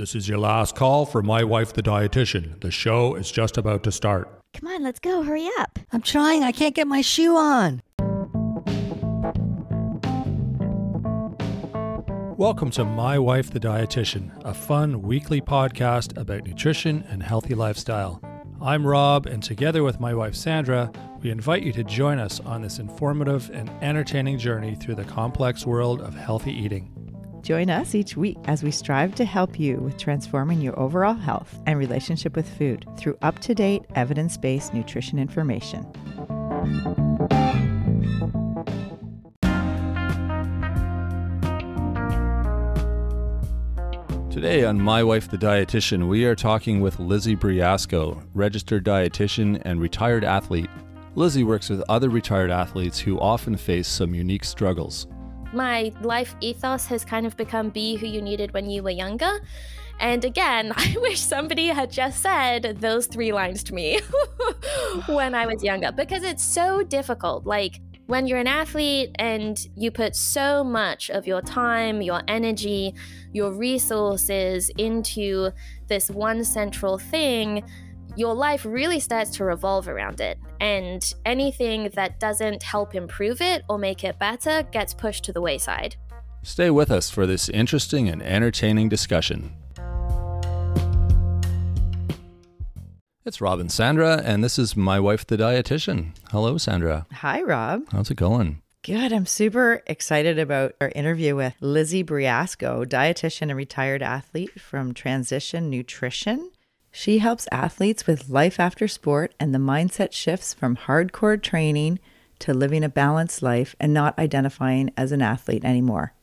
This is your last call for My Wife the Dietitian. The show is just about to start. Come on, let's go. Hurry up. I'm trying. I can't get my shoe on. Welcome to My Wife the Dietitian, a fun weekly podcast about nutrition and healthy lifestyle. I'm Rob, and together with my wife Sandra, we invite you to join us on this informative and entertaining journey through the complex world of healthy eating. Join us each week as we strive to help you with transforming your overall health and relationship with food through up to date, evidence based nutrition information. Today on My Wife the Dietitian, we are talking with Lizzie Briasco, registered dietitian and retired athlete. Lizzie works with other retired athletes who often face some unique struggles. My life ethos has kind of become be who you needed when you were younger. And again, I wish somebody had just said those three lines to me when I was younger because it's so difficult. Like, when you're an athlete and you put so much of your time, your energy, your resources into this one central thing, your life really starts to revolve around it. And anything that doesn't help improve it or make it better gets pushed to the wayside. Stay with us for this interesting and entertaining discussion. It's Rob and Sandra, and this is my wife, the dietitian. Hello, Sandra. Hi, Rob. How's it going? Good. I'm super excited about our interview with Lizzie Briasco, dietitian and retired athlete from Transition Nutrition. She helps athletes with life after sport and the mindset shifts from hardcore training to living a balanced life and not identifying as an athlete anymore.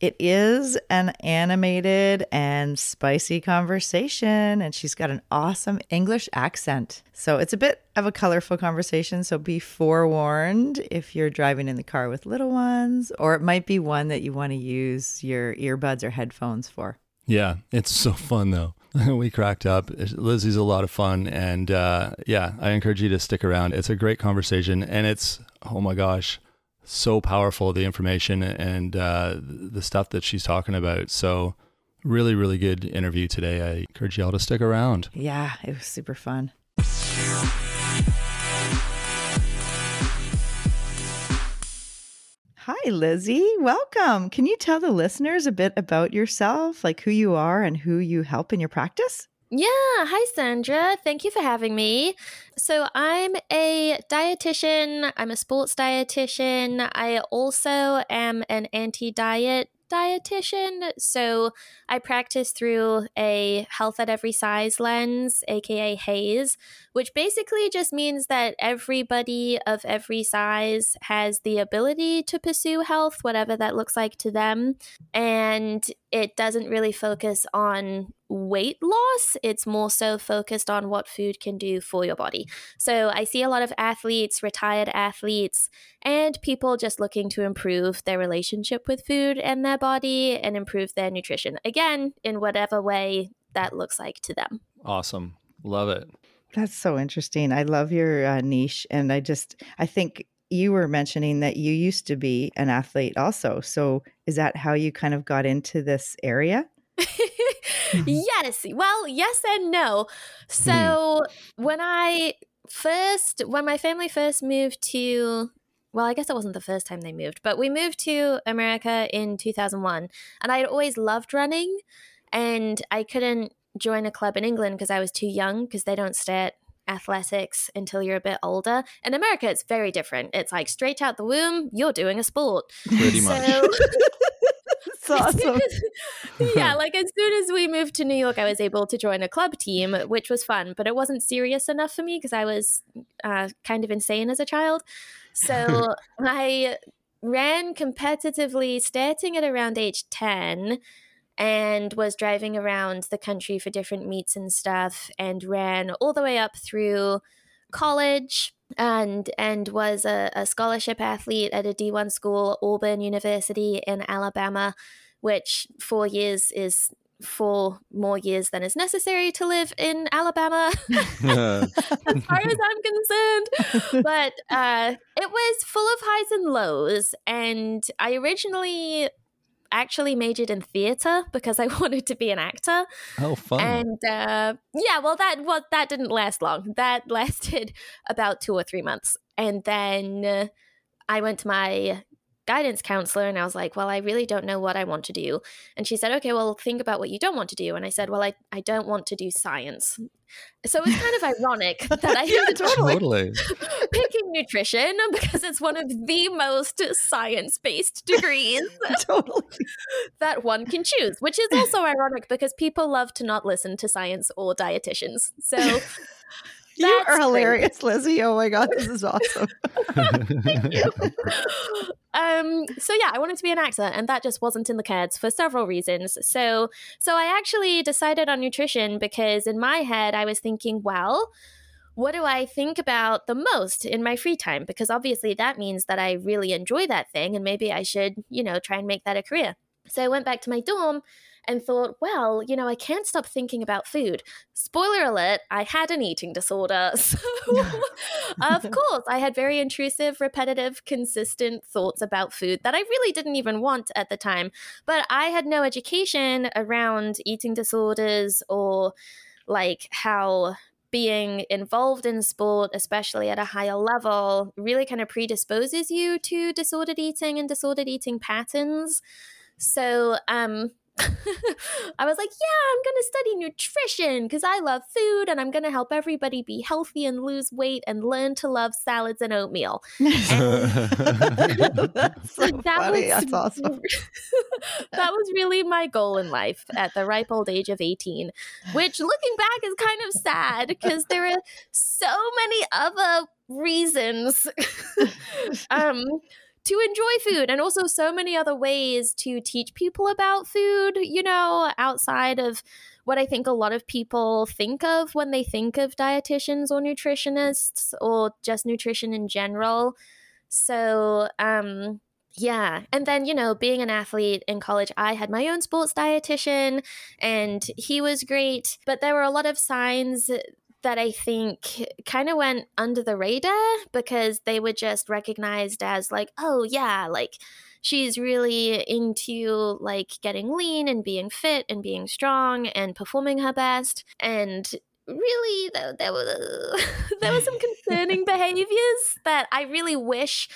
It is an animated and spicy conversation, and she's got an awesome English accent. So it's a bit of a colorful conversation. So be forewarned if you're driving in the car with little ones, or it might be one that you want to use your earbuds or headphones for. Yeah, it's so fun though. we cracked up. Lizzie's a lot of fun, and uh, yeah, I encourage you to stick around. It's a great conversation, and it's oh my gosh so powerful the information and uh, the stuff that she's talking about. So really, really good interview today. I encourage you all to stick around. Yeah, it was super fun. Hi, Lizzie. Welcome. Can you tell the listeners a bit about yourself, like who you are and who you help in your practice? Yeah. Hi, Sandra. Thank you for having me. So, I'm a dietitian, I'm a sports dietitian. I also am an anti diet dietitian. So I practice through a health at every size lens, aka HAES, which basically just means that everybody of every size has the ability to pursue health, whatever that looks like to them. And it doesn't really focus on weight loss. It's more so focused on what food can do for your body. So I see a lot of athletes, retired athletes, and people just looking to improve their relationship with food and their body and improve their nutrition. Again, in whatever way that looks like to them. Awesome. Love it. That's so interesting. I love your uh, niche. And I just, I think you were mentioning that you used to be an athlete also. So is that how you kind of got into this area? yes. Well, yes and no. So hmm. when I first, when my family first moved to, well, I guess it wasn't the first time they moved, but we moved to America in 2001. And I had always loved running. And I couldn't join a club in England because I was too young because they don't start athletics until you're a bit older. In America, it's very different. It's like straight out the womb, you're doing a sport. Pretty much. So, awesome. yeah, like as soon as we moved to New York, I was able to join a club team, which was fun, but it wasn't serious enough for me because I was uh, kind of insane as a child. So I ran competitively starting at around age 10 and was driving around the country for different meets and stuff and ran all the way up through college and and was a, a scholarship athlete at a D1 school, Auburn University in Alabama, which four years is four more years than is necessary to live in Alabama, as far as I'm concerned. But uh, it was full of highs and lows. And I originally actually majored in theater because I wanted to be an actor. Oh, fun. And uh, yeah, well, that well, that didn't last long. That lasted about two or three months, and then uh, I went to my guidance counselor and I was like, well, I really don't know what I want to do. And she said, okay, well, think about what you don't want to do. And I said, well, I, I don't want to do science. So it's kind of ironic that I Yeah, ended up totally. picking nutrition because it's one of the most science based degrees totally. that one can choose, which is also ironic because people love to not listen to science or dietitians. So You That's are great. hilarious, Lizzie. Oh my god, this is awesome. um so yeah i wanted to be an actor and that just wasn't in the cards for several reasons so so i actually decided on nutrition because in my head i was thinking well what do i think about the most in my free time because obviously that means that i really enjoy that thing and maybe i should you know try and make that a career so i went back to my dorm and thought, well, you know, I can't stop thinking about food. Spoiler alert, I had an eating disorder. So, of course, I had very intrusive, repetitive, consistent thoughts about food that I really didn't even want at the time. But I had no education around eating disorders or like how being involved in sport, especially at a higher level, really kind of predisposes you to disordered eating and disordered eating patterns. So, um, I was like, yeah, I'm going to study nutrition because I love food and I'm going to help everybody be healthy and lose weight and learn to love salads and oatmeal. That's so That funny. was- That's awesome. that was really my goal in life at the ripe old age of 18, which looking back is kind of sad because there are so many other reasons um, to enjoy food and also so many other ways to teach people about food, you know, outside of what I think a lot of people think of when they think of dietitians or nutritionists or just nutrition in general. So, um, yeah. And then, you know, being an athlete in college, I had my own sports dietitian and he was great. But there were a lot of signs that I think kind of went under the radar because they were just recognized as like, oh, yeah, like she's really into like getting lean and being fit and being strong and performing her best. And really, there, there, were, there were some concerning behaviors that I really wish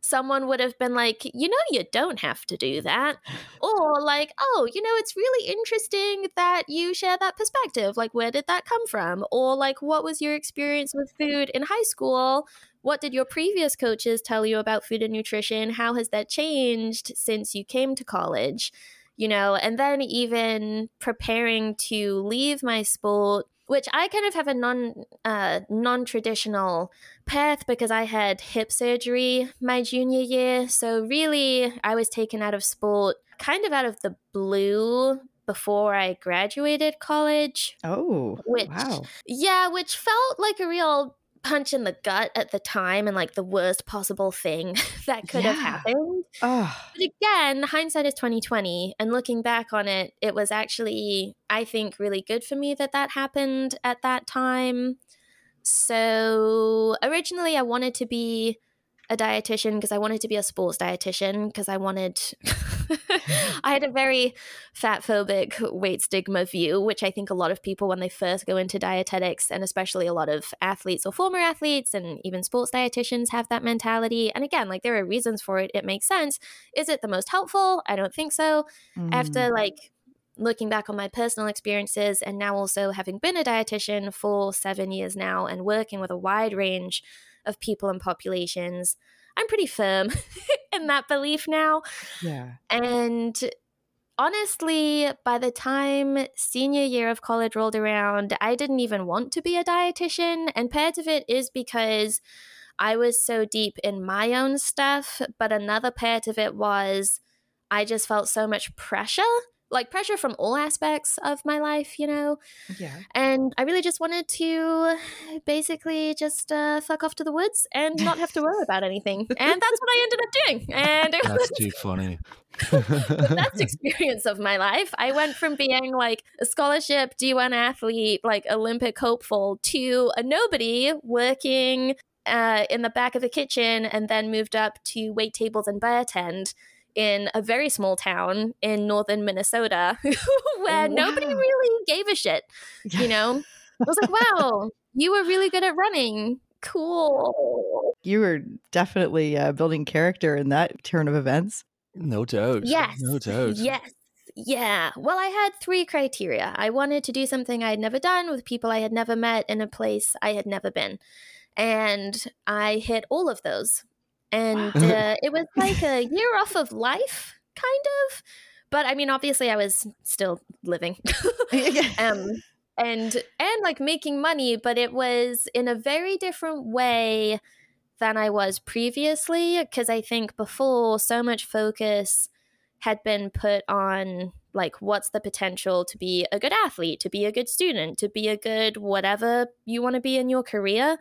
someone would have been like, you know, you don't have to do that. Or like, oh, you know, it's really interesting that you share that perspective. Like, where did that come from? Or like, what was your experience with food in high school? What did your previous coaches tell you about food and nutrition? How has that changed since you came to college? You know, and then even preparing to leave my sport which I kind of have a non uh, non traditional path because I had hip surgery my junior year. So really, I was taken out of sport kind of out of the blue before I graduated college. Oh, Which- wow. Yeah, which felt like a real punch in the gut at the time and like the worst possible thing that could have happened. Oh, But again, hindsight is 2020 and looking back on it, it was actually I think really good for me that that happened at that time. So, originally I wanted to be a dietitian because I wanted to be a sports dietitian because I wanted I had a very fat phobic weight stigma view, which I think a lot of people when they first go into dietetics and especially a lot of athletes or former athletes and even sports dietitians have that mentality. And again, like there are reasons for it. It makes sense. Is it the most helpful? I don't think so. Mm. After like looking back on my personal experiences and now also having been a dietitian for 7 years now and working with a wide range of people and populations, I'm pretty firm in that belief now. yeah. And honestly, by the time senior year of college rolled around, I didn't even want to be a dietitian. And part of it is because I was so deep in my own stuff. But another part of it was I just felt so much pressure. Like pressure from all aspects of my life, you know? Yeah. And I really just wanted to basically just uh, fuck off to the woods and not have to worry about anything. And that's what I ended up doing. And it was That's too funny. the best experience of my life. I went from being like a scholarship D1 athlete, like Olympic hopeful, to a nobody working uh, in the back of the kitchen and then moved up to wait tables and bartend in a very small town in northern Minnesota where Oh, nobody really gave a shit. You know, I was like, wow, you were really good at running. Cool. You were definitely uh, building character in that turn of events. No doubt. Yes. No doubt. Yes. Yeah. Well, I had three criteria. I wanted to do something I had never done with people I had never met in a place I had never been. And I hit all of those. And uh, it was like a year off of life, kind of. But I mean, obviously, I was still living. um, and and like making money, but it was in a very different way than I was previously. Because I think before, so much focus had been put on like what's the potential to be a good athlete, to be a good student, to be a good whatever you want to be in your career.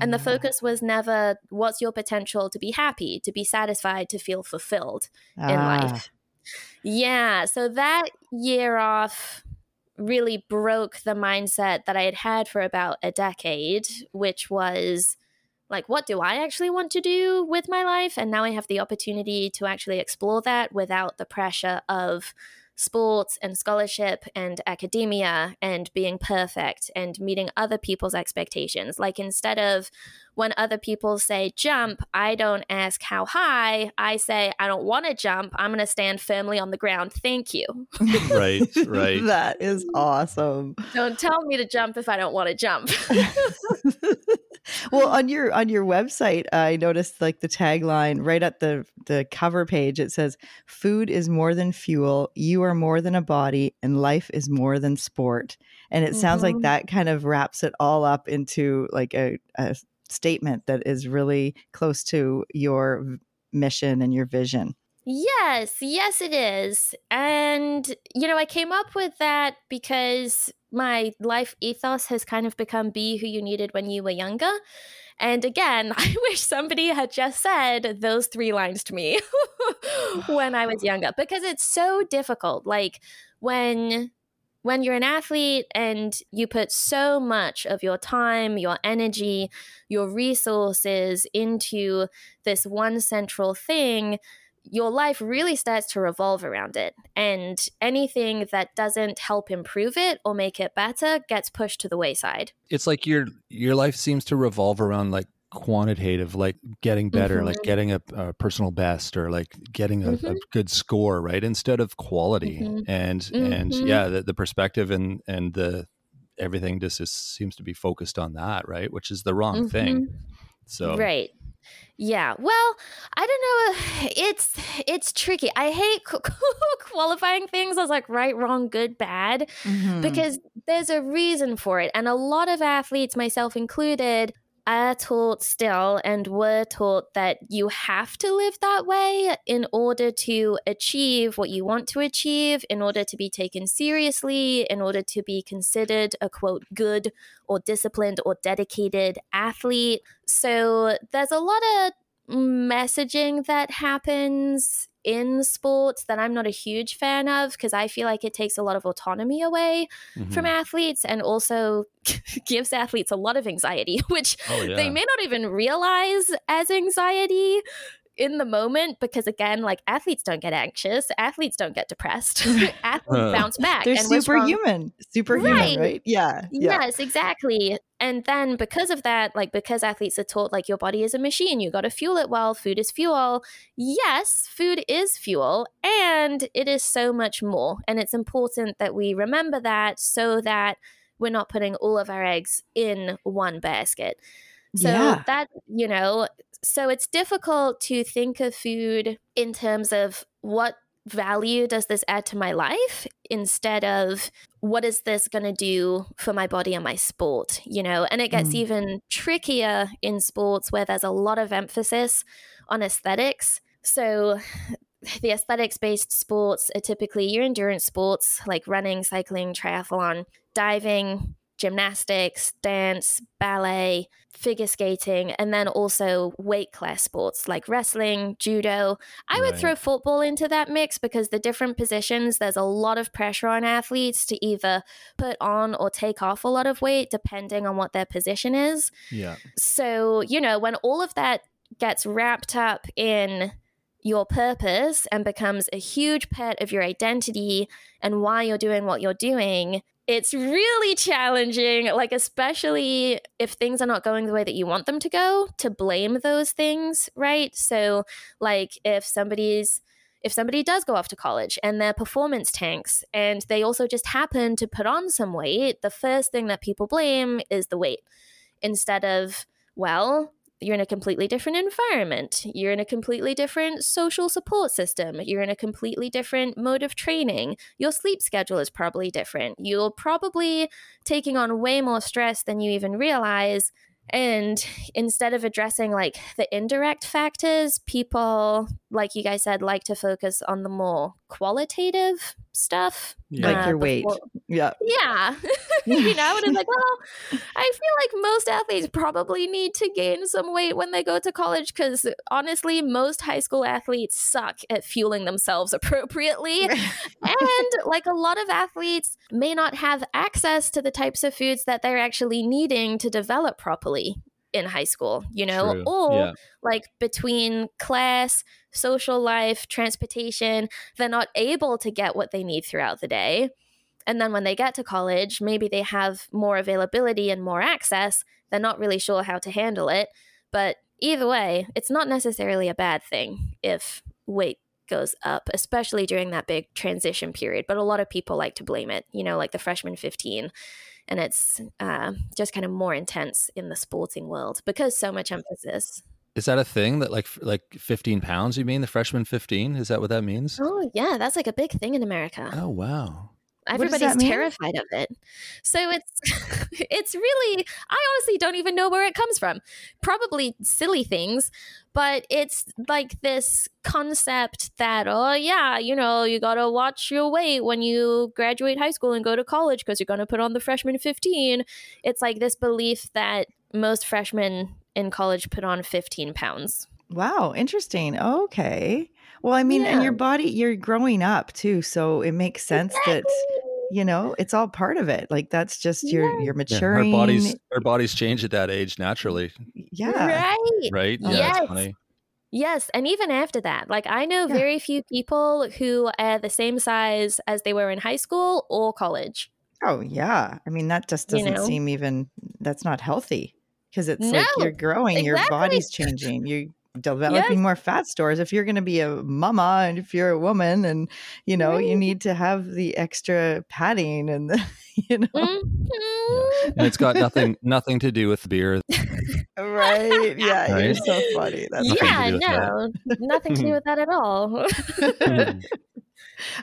And the Ah, focus was never what's your potential to be happy, to be satisfied, to feel fulfilled in ah, life. Yeah. So that year off really broke the mindset that I had had for about a decade, which was like, what do I actually want to do with my life? And now I have the opportunity to actually explore that without the pressure of sports and scholarship and academia and being perfect and meeting other people's expectations. Like instead of when other people say jump, I don't ask how high. I say, I don't want to jump. I'm going to stand firmly on the ground. Thank you. Right, right. that is awesome. Don't tell me to jump if I don't want to jump. well, on your on your website, I noticed like the tagline right at the the cover page. It says, "Food is more than fuel. You are more than a body, and life is more than sport." And it sounds like Mhm. that kind of wraps it all up into like a, a statement that is really close to your mission and your vision. Yes, yes, it is. And, you know, I came up with that because my life ethos has kind of become be who you needed when you were younger. And again, I wish somebody had just said those three lines to me when I was younger because it's so difficult. Like when when you're an athlete and you put so much of your time, your energy, your resources into this one central thing, your life really starts to revolve around it. And anything that doesn't help improve it or make it better gets pushed to the wayside. It's like your your life seems to revolve around like quantitative, like getting better, like Mhm. getting a, a personal best or like getting a, a Mhm. good score, right? Instead of quality. Mhm. And and Mhm. yeah, the, the perspective and and the everything just is, seems to be focused on that, right? Which is the wrong thing. Mhm. So Right. Yeah. Well, I don't know. It's it's tricky. I hate qualifying things as like right, wrong, good, bad. Mm-hmm. because there's a reason for it. And a lot of athletes, myself included, are taught still and were taught that you have to live that way in order to achieve what you want to achieve, in order to be taken seriously, in order to be considered a quote good or disciplined or dedicated athlete. So there's a lot of messaging that happens in sports that I'm not a huge fan of because I feel like it takes a lot of autonomy away mhm. from athletes and also gives athletes a lot of anxiety, which oh yeah. they may not even realize as anxiety in the moment because again like athletes don't get anxious athletes don't get depressed athletes bounce back They're and superhuman. Superhuman, Right. right? Yeah. Yeah. Yes, exactly. And then because of that, like because athletes are taught like your body is a machine, you got to fuel it well, food is fuel. Yes, food is fuel, and it is so much more. And it's important that we remember that so that we're not putting all of our eggs in one basket. So Yeah. that, you know, so it's difficult to think of food in terms of what value does this add to my life instead of what is this going to do for my body and my sport you know and it gets Mm. even trickier in sports where there's a lot of emphasis on aesthetics so the aesthetics based sports are typically your endurance sports like running cycling triathlon diving gymnastics dance ballet figure skating and then also weight class sports like wrestling judo I would throw football into that mix because the different positions, there's a lot of pressure on athletes to either put on or take off a lot of weight depending on what their position is. yeah. So, you know, when all of that gets wrapped up in your purpose and becomes a huge part of your identity and why you're doing what you're doing, it's really challenging, like, especially if things are not going the way that you want them to go, to blame those things, right? So, like, if somebody's if somebody does go off to college and their performance tanks and they also just happen to put on some weight, the first thing that people blame is the weight instead of, well, you're in a completely different environment. You're in a completely different social support system. You're in a completely different mode of training. Your sleep schedule is probably different. You're probably taking on way more stress than you even realize. And instead of addressing like the indirect factors, people, like you guys said, like to focus on the more qualitative stuff. Yeah. Like your uh, weight. Yeah. Yeah. you know, and it's like, well, I feel like most athletes probably need to gain some weight when they go to college because honestly, most high school athletes suck at fueling themselves appropriately. and like a lot of athletes may not have access to the types of foods that they're actually needing to develop properly in high school, you know, True. or Yeah. like between class, social life, transportation, they're not able to get what they need throughout the day. And then when they get to college, maybe they have more availability and more access. They're not really sure how to handle it. But either way, it's not necessarily a bad thing if weight goes up, especially during that big transition period. But a lot of people like to blame it, you know, like the freshman 15 and it's uh, just kind of more intense in the sporting world because so much emphasis. Is that a thing that like like 15 pounds? You mean the freshman 15? Is that what that means? Oh yeah, that's like a big thing in America. Oh wow. Everybody's terrified of it. So it's it's really I honestly don't even know where it comes from. Probably silly things, but it's like this concept that oh yeah, you know, you got to watch your weight when you graduate high school and go to college because you're going to put on the freshman 15. It's like this belief that most freshmen in college put on 15 pounds. Wow, interesting. Okay. Well, I mean, and your body, you're growing up too, so it makes sense that you know it's all part of it. Like that's just you're you're Yeah, our bodies our bodies change at that age naturally, yeah. Right. right? Yeah, Yes. it's funny. Yes, and even after that, like I know Yeah. very few people who are the same size as they were in high school or college. Oh yeah. I mean, that just doesn't know? seem even. That's not healthy because it's like you're growing, your body's changing, you're developing more fat stores. If you're going to be a mama and if you're a woman, and you know, you need to have the extra padding and the, you know, Mhm. And it's got nothing nothing to do with beer. right? Yeah, you're so funny. That's Nothing to Yeah, do with that. no, nothing to do with that at all.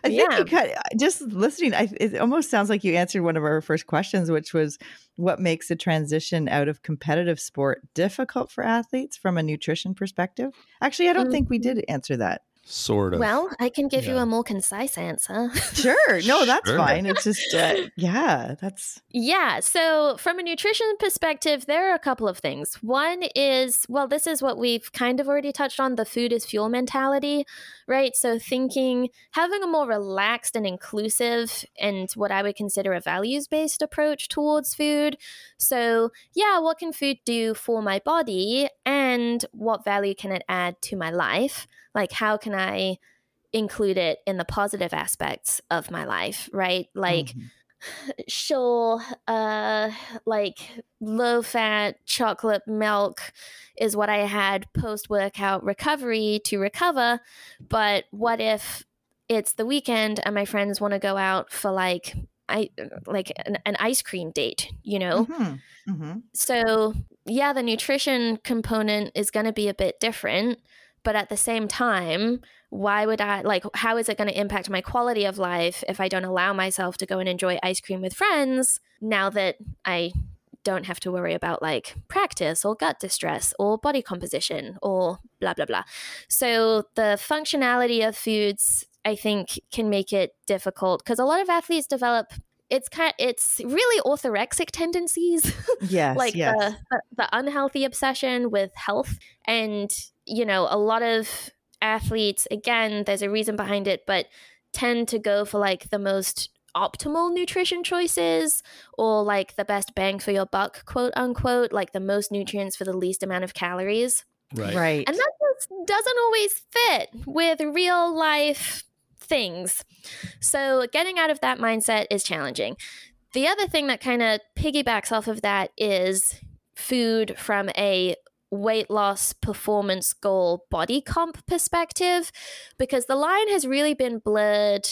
I think Yeah. you kind of, just listening. I, it almost sounds like you answered one of our first questions, which was what makes a transition out of competitive sport difficult for athletes from a nutrition perspective. Actually, I don't think we mm-hmm. did answer that. Sort of. well, I can give you a more concise answer. Sure, no, that's Sure. fine. It's just, uh, yeah, that's Yeah. So, from a nutrition perspective, there are a couple of things. One is, well, this is what we've kind of already touched on the food is fuel mentality, right? So, thinking, having a more relaxed and inclusive and what I would consider a values based approach towards food. So, yeah, what can food do for my body and what value can it add to my life? Like, how can I include it in the positive aspects of my life, right? Like, Mhm. sure uh like low fat chocolate milk is what i had post workout recovery to recover but what if it's the weekend and my friends want to go out for like i like an, an ice cream date you know Mhm, mhm. so yeah the nutrition component is going to be a bit different but at the same time why would i like how is it going to impact my quality of life if i don't allow myself to go and enjoy ice cream with friends now that i don't have to worry about like practice or gut distress or body composition or blah blah blah so the functionality of foods i think can make it difficult because a lot of athletes develop it's kind it's really orthorexic tendencies Yes, like yes. the, the the unhealthy obsession with health and you know a lot of athletes again there's a reason behind it but tend to go for like the most optimal nutrition choices or like the best bang for your buck quote unquote like the most nutrients for the least amount of calories right. right. and that just doesn't always fit with real life things. So getting out of that mindset is challenging. The other thing that kind of piggybacks off of that is food from a weight loss performance goal body comp perspective because the line has really been blurred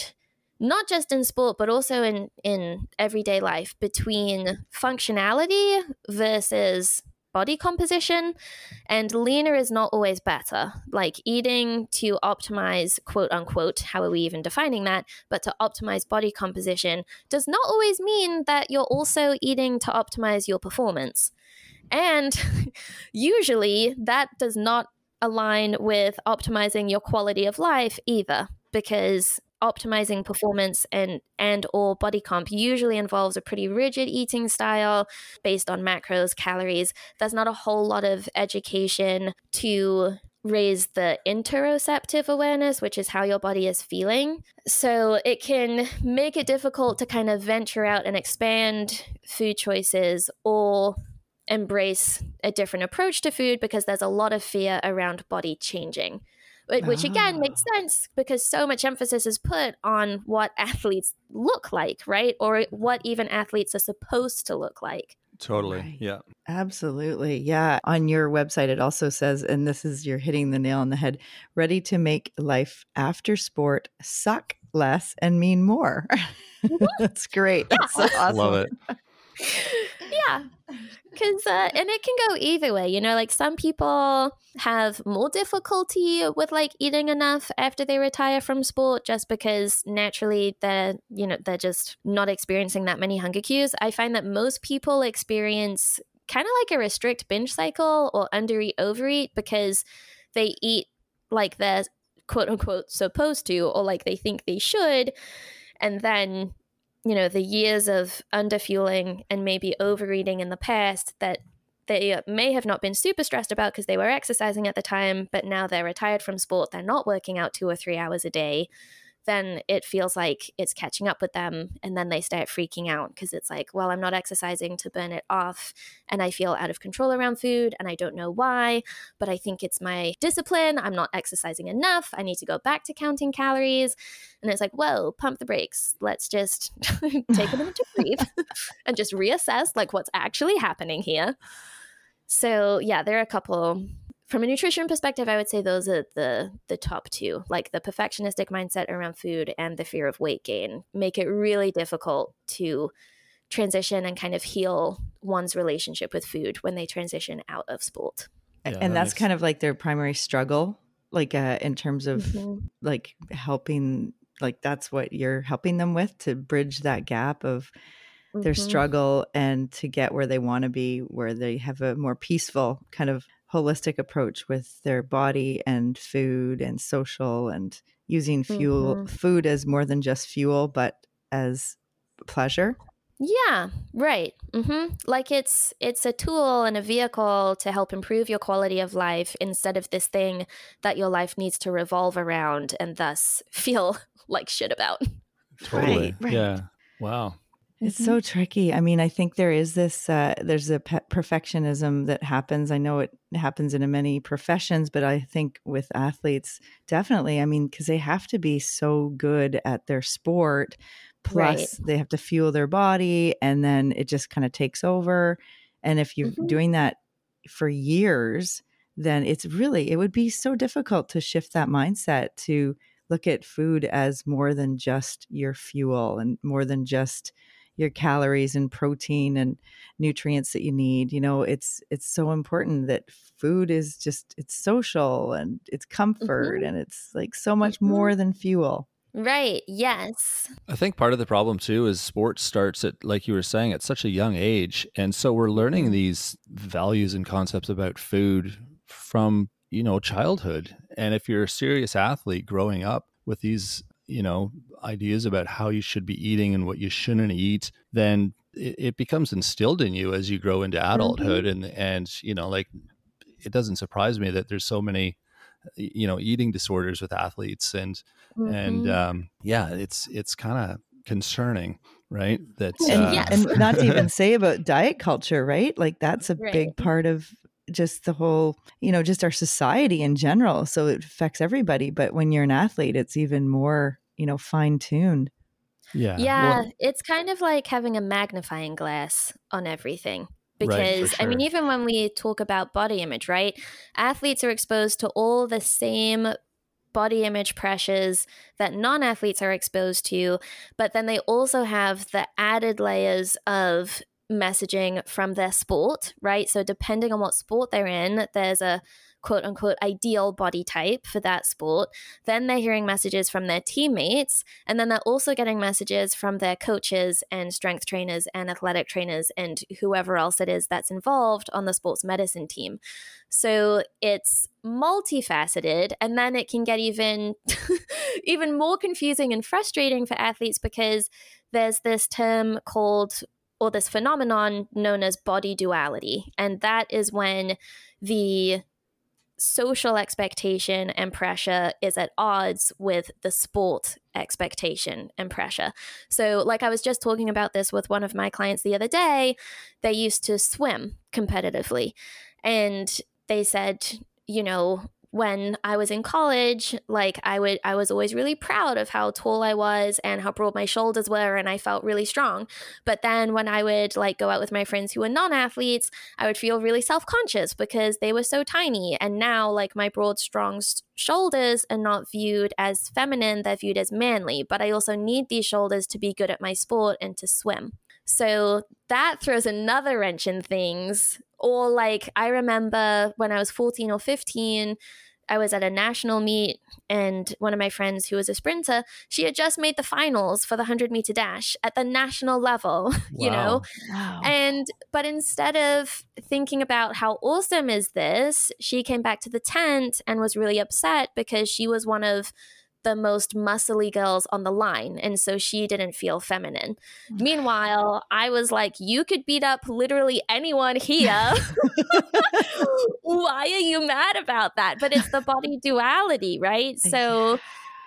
not just in sport but also in in everyday life between functionality versus body composition. And leaner is not always better. Like eating to optimize quote unquote how are we even defining that? But to optimize body composition does not always mean that you're also eating to optimize your performance and usually that does not align with optimizing your quality of life either because optimizing performance and and or body comp usually involves a pretty rigid eating style based on macros calories. There's not a whole lot of education to raise the interoceptive awareness which is how your body is feeling. So it can make it difficult to kind of venture out and expand food choices or embrace a different approach to food because there's a lot of fear around body changing which again makes Ah. sense because so much emphasis is put on what athletes look like, right? Or what even athletes are supposed to look like. Totally. Right. Yeah. Absolutely. Yeah. On your website, it also says, and this is you're hitting the nail on the head ready to make life after sport suck less and mean more. That's great. That's so awesome. Love it. Yeah because uh, and it can go either way you know like some people have more difficulty with like eating enough after they retire from sport just because naturally they're you know they're just not experiencing that many hunger cues. I find that most people experience kind of like a restrict binge cycle or under undereat overeat because they eat like they're quote unquote supposed to or like they think they should and then you know the years of underfueling and maybe overeating in the past that they uh, may have not been super stressed about because they were exercising at the time but now they're retired from sport they're not working out two or three hours a day then it feels like it's catching up with them and then they start freaking out because it's like well i'm not exercising to burn it off and i feel out of control around food and i don't know why but i think it's my discipline i'm not exercising enough i need to go back to counting calories and it's like, whoa, pump the brakes. Let's just take a minute to breathe and just reassess like what's actually happening here. So yeah, there are a couple from a nutrition perspective, I would say those are the the top two. Like the perfectionistic mindset around food and the fear of weight gain make it really difficult to transition and kind of heal one's relationship with food when they transition out of sport. Yeah, and that that's makes- kind of like their primary struggle, like uh, in terms of Mhm. like helping, like that's what you're helping them with to bridge that gap of their Mhm. struggle and to get where they want to be, where they have a more peaceful kind of holistic approach with their body and food and social and using fuel Mhm. food as more than just fuel, but as pleasure. Yeah, right. mm-hmm. Like it's it's a tool and a vehicle to help improve your quality of life instead of this thing that your life needs to revolve around and thus feel like shit about. Totally. Right, right. Yeah. Wow. It's Mm-hmm. so tricky. I mean, I think there is this, uh, there's a pe- perfectionism that happens. I know it happens in many professions, but I think with athletes, definitely. I mean, because they have to be so good at their sport, plus they have to fuel their body, and then it just kind of takes over. And if you're Mhm. doing that for years, then it's really, it would be so difficult to shift that mindset to look at food as more than just your fuel and more than just your calories and protein and nutrients that you need you know it's it's so important that food is just it's social and it's comfort and it's like so much Mhm. more than fuel Right. Yes. I think part of the problem too is sports starts at, like you were saying, at such a young age. And so we're learning these values and concepts about food from, you know, childhood. And if you're a serious athlete growing up with these, you know, ideas about how you should be eating and what you shouldn't eat, then it, it becomes instilled in you as you grow into adulthood. And, and, you know, like it doesn't surprise me that there's so many, you know, eating disorders with athletes and, and Mhm. um, yeah, it's it's kind of concerning, right? That and, uh, Yes. and not to even say about diet culture right like that's a Right. big part of just the whole, you know, just our society in general. So it affects everybody. But when you're an athlete, it's even more, you know, fine tuned. Yeah. Yeah, Well, it's kind of like having a magnifying glass on everything. Right, for Because, I mean, even when we talk about body image, right? Athletes are exposed to all the same body image pressures that non athletes are exposed to, but then they also have the added layers of messaging from their sport, right? So, depending on what sport they're in, there's a quote unquote ideal body type for that sport. Then they're hearing messages from their teammates, and then they're also getting messages from their coaches and strength trainers and athletic trainers and whoever else it is that's involved on the sports medicine team. So it's multifaceted and then it can get even even more confusing and frustrating for athletes because there's this term called or this phenomenon known as body duality and that is when the social expectation and pressure is at odds with the sport expectation and pressure. So, like I was just talking about this with one of my clients the other day, they used to swim competitively. And they said, you know, when I was in college, like I would I was always really proud of how tall I was and how broad my shoulders were and I felt really strong. But then when I would like go out with my friends who were non-athletes, I would feel really self-conscious because they were so tiny and now like my broad strong shoulders are not viewed as feminine, they're viewed as manly, but I also need these shoulders to be good at my sport and to swim. So that throws another wrench in things. Or, like, I remember when I was 14 or 15, I was at a national meet, and one of my friends who was a sprinter, she had just made the finals for the 100 meter dash at the national level, you know? Wow. And but instead of thinking about how awesome is this, she came back to the tent and was really upset because she was one of the most muscly girls on the line and so she didn't feel feminine. Mm. Meanwhile, I was like you could beat up literally anyone here. Why are you mad about that? But it's the body duality, right? So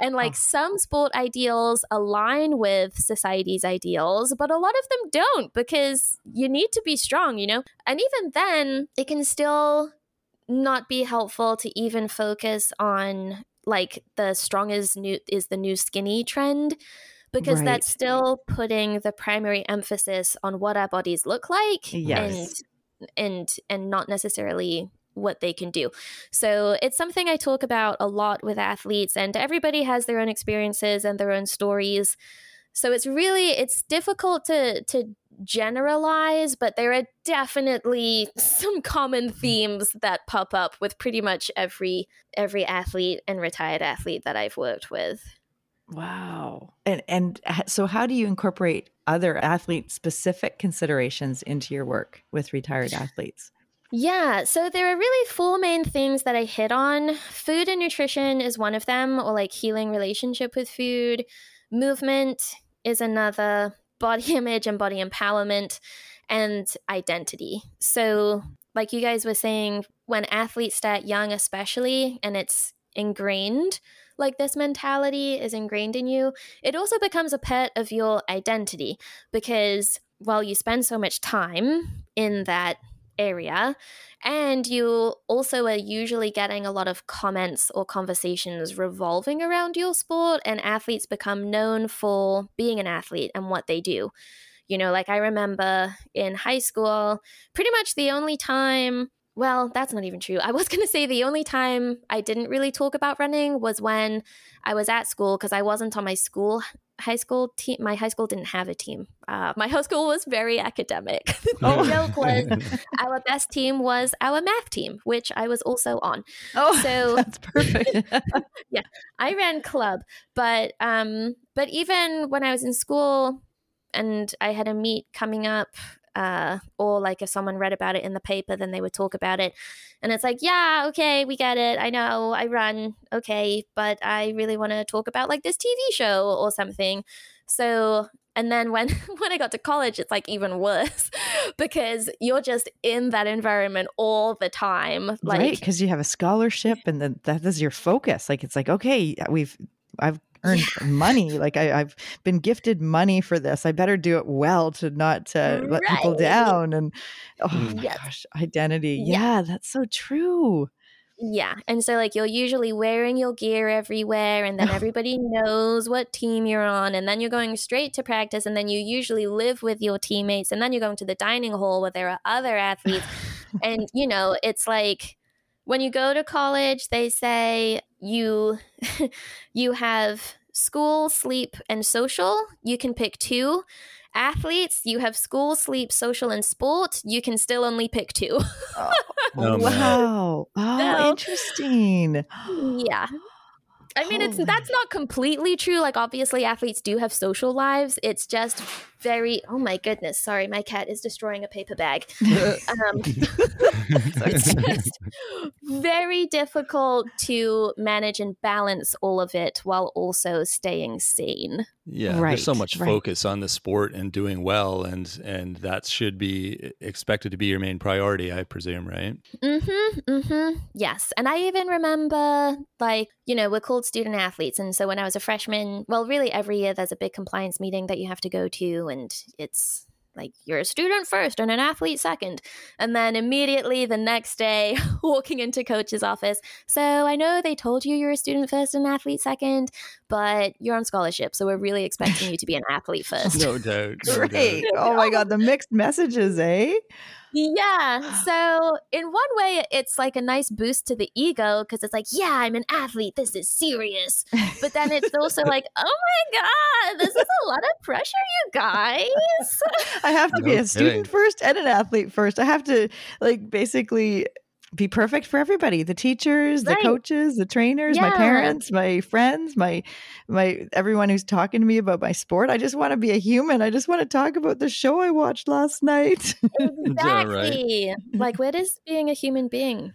and like oh. some sport ideals align with society's ideals, but a lot of them don't because you need to be strong, you know? And even then, it can still not be helpful to even focus on like the strong is new is the new skinny trend because Right. that's still putting the primary emphasis on what our bodies look like Yes. and and and not necessarily what they can do. So it's something I talk about a lot with athletes and everybody has their own experiences and their own stories. So it's really it's difficult to to generalize, but there are definitely some common mm-hmm. themes that pop up with pretty much every every athlete and retired athlete that I've worked with. Wow. And and so how do you incorporate other athlete specific considerations into your work with retired athletes? Yeah, so there are really four main things that I hit on. Food and nutrition is one of them, or like healing relationship with food. Movement is another, body image and body empowerment, and identity. So, like you guys were saying, when athletes start young, especially, and it's ingrained, like this mentality is ingrained in you, it also becomes a part of your identity because while you spend so much time in that area and you also are usually getting a lot of comments or conversations revolving around your sport and athletes become known for being an athlete and what they do. You know like i remember in high school pretty much the only time well that's not even true. I was going to say the only time i didn't really talk about running was when i was at school because i wasn't on my school high school team my high school didn't have a team uh, my high school was very academic the Oh. joke was our best team was our math team, which I was also on. Oh, So- that's perfect. Yeah, I ran club, but um, but even when I was in school and I had a meet coming up, uh, or like if someone read about it in the paper, then they would talk about it, and it's like, yeah, okay, we get it. I know I run, okay, but I really want to talk about like this TV show or something. So and then when when I got to college, it's like even worse because you're just in that environment all the time. Like right, because you have a scholarship and then that is your focus. Like it's like, okay, we've I've earned money. Like I, have been gifted money for this. I better do it well to not uh, let people down. And oh my yes. gosh, identity. Yeah. yeah, that's so true. Yeah. And so, like, you're usually wearing your gear everywhere, and then everybody knows what team you're on. And then you're going straight to practice, and then you usually live with your teammates, and then you're going to the dining hall where there are other athletes. and, you know, it's like, when you go to college, they say you you have school, sleep, and social. You can pick two. Athletes, you have school, sleep, social, and sport. You can still only pick two. oh, wow. Oh, so, interesting. Yeah. I mean, it's that's not completely true. Like, obviously, athletes do have social lives. It's just very. Oh my goodness! Sorry, my cat is destroying a paper bag. um, it's just very difficult to manage and balance all of it while also staying sane. Yeah, right, there's so much right. focus on the sport and doing well, and and that should be expected to be your main priority, I presume, right? Mm-hmm. Mm-hmm. Yes, and I even remember, like, you know, we're called student athletes, and so when I was a freshman, well, really every year there's a big compliance meeting that you have to go to, and it's like you're a student first and an athlete second and then immediately the next day walking into coach's office. So i know they told you you're a student first and an athlete second but you're on scholarship so we're really expecting you to be an athlete first. No doubt no great doubt. oh my god the mixed messages eh yeah. So, in one way, it's like a nice boost to the ego because it's like, yeah, I'm an athlete. This is serious. But then it's also like, oh my God, this is a lot of pressure, you guys. I have to no be a student first and an athlete first. I have to, like, basically be perfect for everybody the teachers the right. coaches the trainers yeah. my parents my friends my my everyone who's talking to me about my sport i just want to be a human i just want to talk about the show i watched last night exactly right? like where does being a human being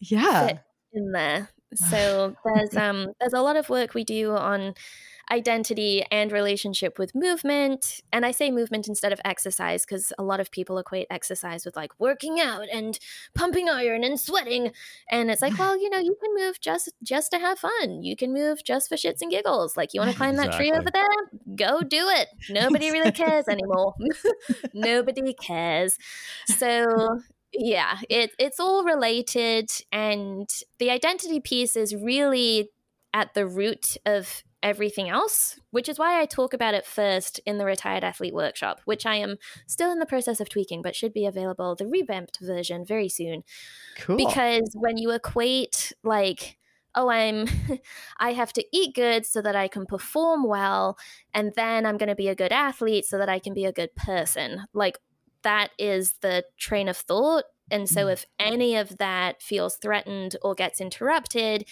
yeah in there so there's um there's a lot of work we do on identity and relationship with movement. And I say movement instead of exercise because a lot of people equate exercise with like working out and pumping iron and sweating. And it's like, well, you know, you can move just just to have fun. You can move just for shits and giggles. Like you want to climb that tree over there? Go do it. Nobody really cares anymore. Nobody cares. So yeah, it, it's all related. And the identity piece is really at the root of everything else, which is why I talk about it first in the Retired Athlete Workshop, which I am still in the process of tweaking, but should be available, the revamped version, very soon. Cool. Because when you equate, like, oh, I'm, I have to eat good so that I can perform well, and then I'm going to be a good athlete so that I can be a good person. Like, that is the train of thought. And so, mm. if any of that feels threatened or gets interrupted,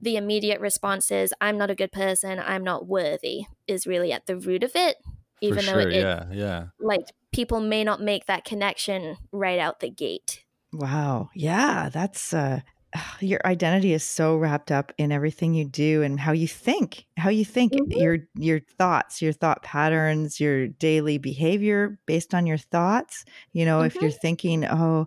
the immediate response is i'm not a good person i'm not worthy is really at the root of it even though it, yeah yeah like people may not make that connection right out the gate wow yeah that's uh your identity is so wrapped up in everything you do and how you think how you think mm-hmm. your your thoughts your thought patterns your daily behavior based on your thoughts you know mm-hmm. if you're mm-hmm. thinking oh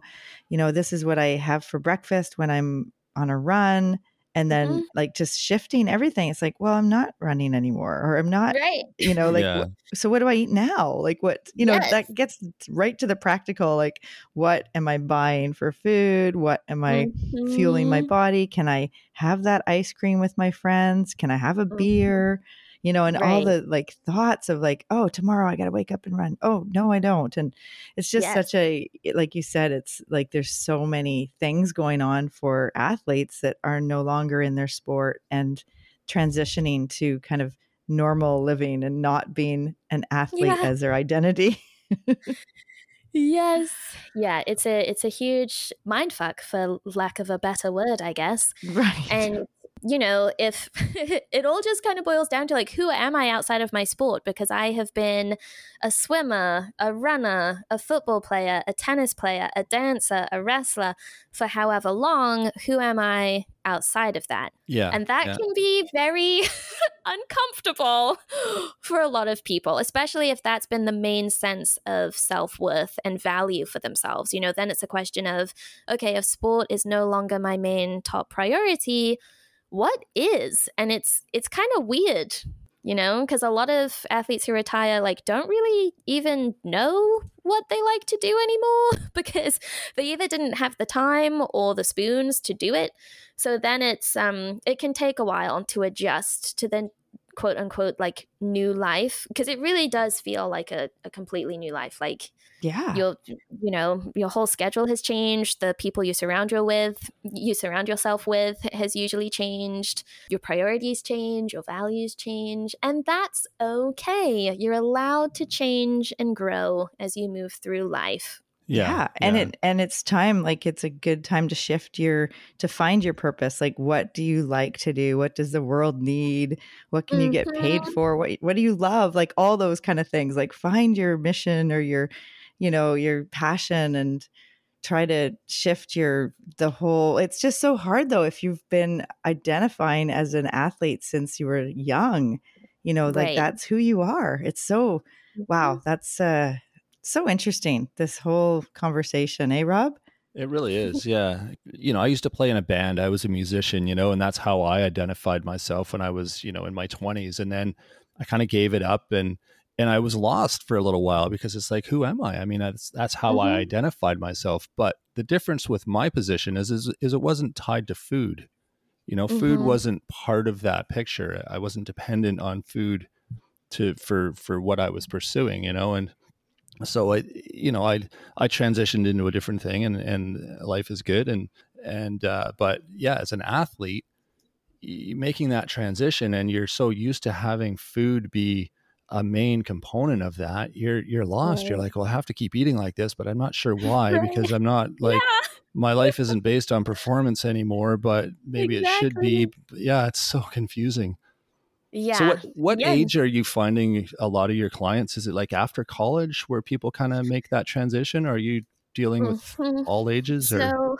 you know this is what i have for breakfast when i'm on a run and then mm-hmm. like just shifting everything it's like well i'm not running anymore or i'm not right you know like yeah. wh- so what do i eat now like what you know yes. that gets right to the practical like what am i buying for food what am i mm-hmm. fueling my mm-hmm. body can i have that ice cream with my friends can i have a mm-hmm. beer you know, and right. all the like thoughts of like, oh, tomorrow I got to wake up and run. Oh, no, I don't. And it's just yes. such a, like you said, it's like there's so many things going on for athletes that are no longer in their sport and transitioning to kind of normal living and not being an athlete yeah. as their identity. yes yeah it's a it's a huge mind fuck for lack of a better word i guess right and you know, if it all just kind of boils down to like, who am I outside of my sport? Because I have been a swimmer, a runner, a football player, a tennis player, a dancer, a wrestler for however long. Who am I outside of that? Yeah. And that yeah. can be very uncomfortable for a lot of people, especially if that's been the main sense of self worth and value for themselves. You know, then it's a question of, okay, if sport is no longer my main top priority, what is? And it's it's kind of weird, you know, because a lot of athletes who retire like don't really even know what they like to do anymore because they either didn't have the time or the spoons to do it. So then it's um it can take a while to adjust to the quote unquote like new life because it really does feel like a, a completely new life like yeah. your you know your whole schedule has changed the people you surround you with you surround yourself with has usually changed your priorities change your values change and that's okay. You're allowed to change and grow as you move through life yeah, yeah. and yeah. it and it's time like it's a good time to shift your to find your purpose like what do you like to do what does the world need what can mm-hmm. you get paid mm-hmm. for what what do you love like all those kind of things like find your mission or your you know your passion and try to shift your the whole it's just so hard though if you've been identifying as an athlete since you were young you know like right. that's who you are it's so wow mm-hmm. that's uh so interesting, this whole conversation, eh, Rob? It really is. Yeah. You know, I used to play in a band. I was a musician, you know, and that's how I identified myself when I was, you know, in my 20s. And then I kind of gave it up and and I was lost for a little while because it's like who am I? I mean, that's that's how mm-hmm. I identified myself. But the difference with my position is is, is it wasn't tied to food. You know, food mm-hmm. wasn't part of that picture. I wasn't dependent on food to for for what I was pursuing, you know, and so I, you know, I I transitioned into a different thing, and and life is good, and and uh, but yeah, as an athlete, making that transition, and you're so used to having food be a main component of that, you're you're lost. Right. You're like, well, I have to keep eating like this, but I'm not sure why right. because I'm not like yeah. my life isn't based on performance anymore, but maybe exactly. it should be. Yeah, it's so confusing. Yeah. So what what yeah. age are you finding a lot of your clients? Is it like after college where people kind of make that transition? Or are you dealing with mm-hmm. all ages? Or? So,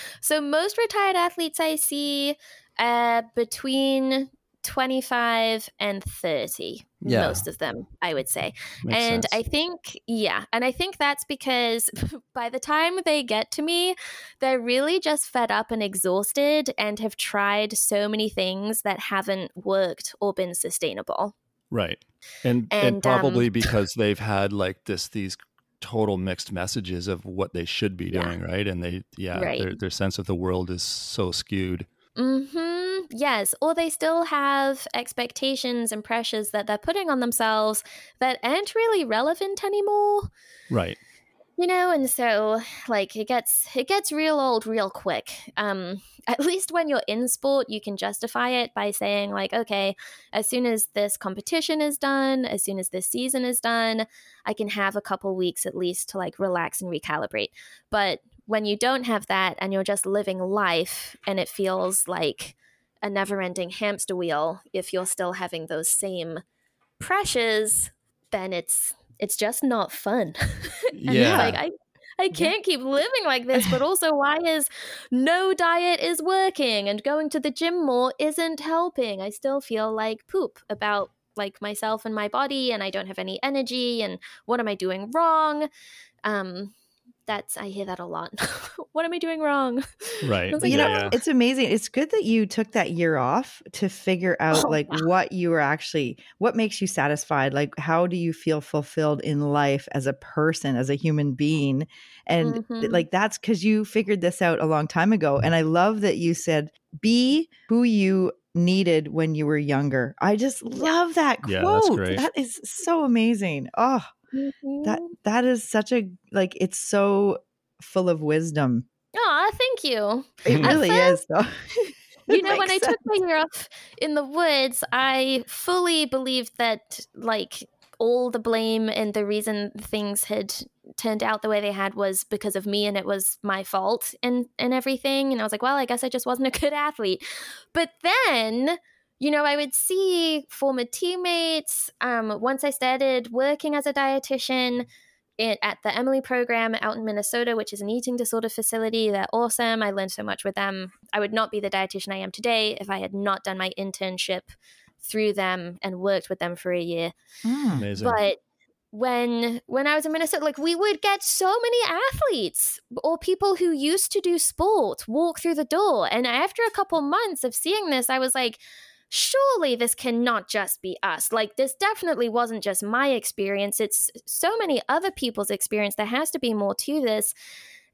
so most retired athletes I see uh, between 25 and 30 yeah. most of them i would say Makes and sense. i think yeah and i think that's because by the time they get to me they're really just fed up and exhausted and have tried so many things that haven't worked or been sustainable right and and, and probably um, because they've had like this these total mixed messages of what they should be doing yeah. right and they yeah right. their, their sense of the world is so skewed Mm-hmm. Yes. Or they still have expectations and pressures that they're putting on themselves that aren't really relevant anymore. Right. You know, and so like it gets it gets real old real quick. Um at least when you're in sport, you can justify it by saying like, okay, as soon as this competition is done, as soon as this season is done, I can have a couple weeks at least to like relax and recalibrate. But when you don't have that and you're just living life and it feels like a never ending hamster wheel, if you're still having those same pressures, then it's it's just not fun. yeah. like I I can't keep living like this, but also why is no diet is working and going to the gym more isn't helping? I still feel like poop about like myself and my body and I don't have any energy and what am I doing wrong? Um that's I hear that a lot. what am I doing wrong? Right. Like, you know, yeah. it's amazing. It's good that you took that year off to figure out oh, like wow. what you were actually what makes you satisfied. Like how do you feel fulfilled in life as a person, as a human being? And mm-hmm. like that's cuz you figured this out a long time ago. And I love that you said be who you needed when you were younger. I just love that quote. Yeah, that is so amazing. Oh, Mm-hmm. That that is such a like it's so full of wisdom. Oh, thank you. It really first, is though. you know, when sense. I took my year off in the woods, I fully believed that like all the blame and the reason things had turned out the way they had was because of me and it was my fault and and everything and I was like, well, I guess I just wasn't a good athlete. But then you know, I would see former teammates. Um, once I started working as a dietitian it, at the Emily program out in Minnesota, which is an eating disorder facility, they're awesome. I learned so much with them. I would not be the dietitian I am today if I had not done my internship through them and worked with them for a year. Mm. Amazing. But when when I was in Minnesota, like we would get so many athletes or people who used to do sport walk through the door. And after a couple months of seeing this, I was like, surely this cannot just be us. Like, this definitely wasn't just my experience. It's so many other people's experience. There has to be more to this.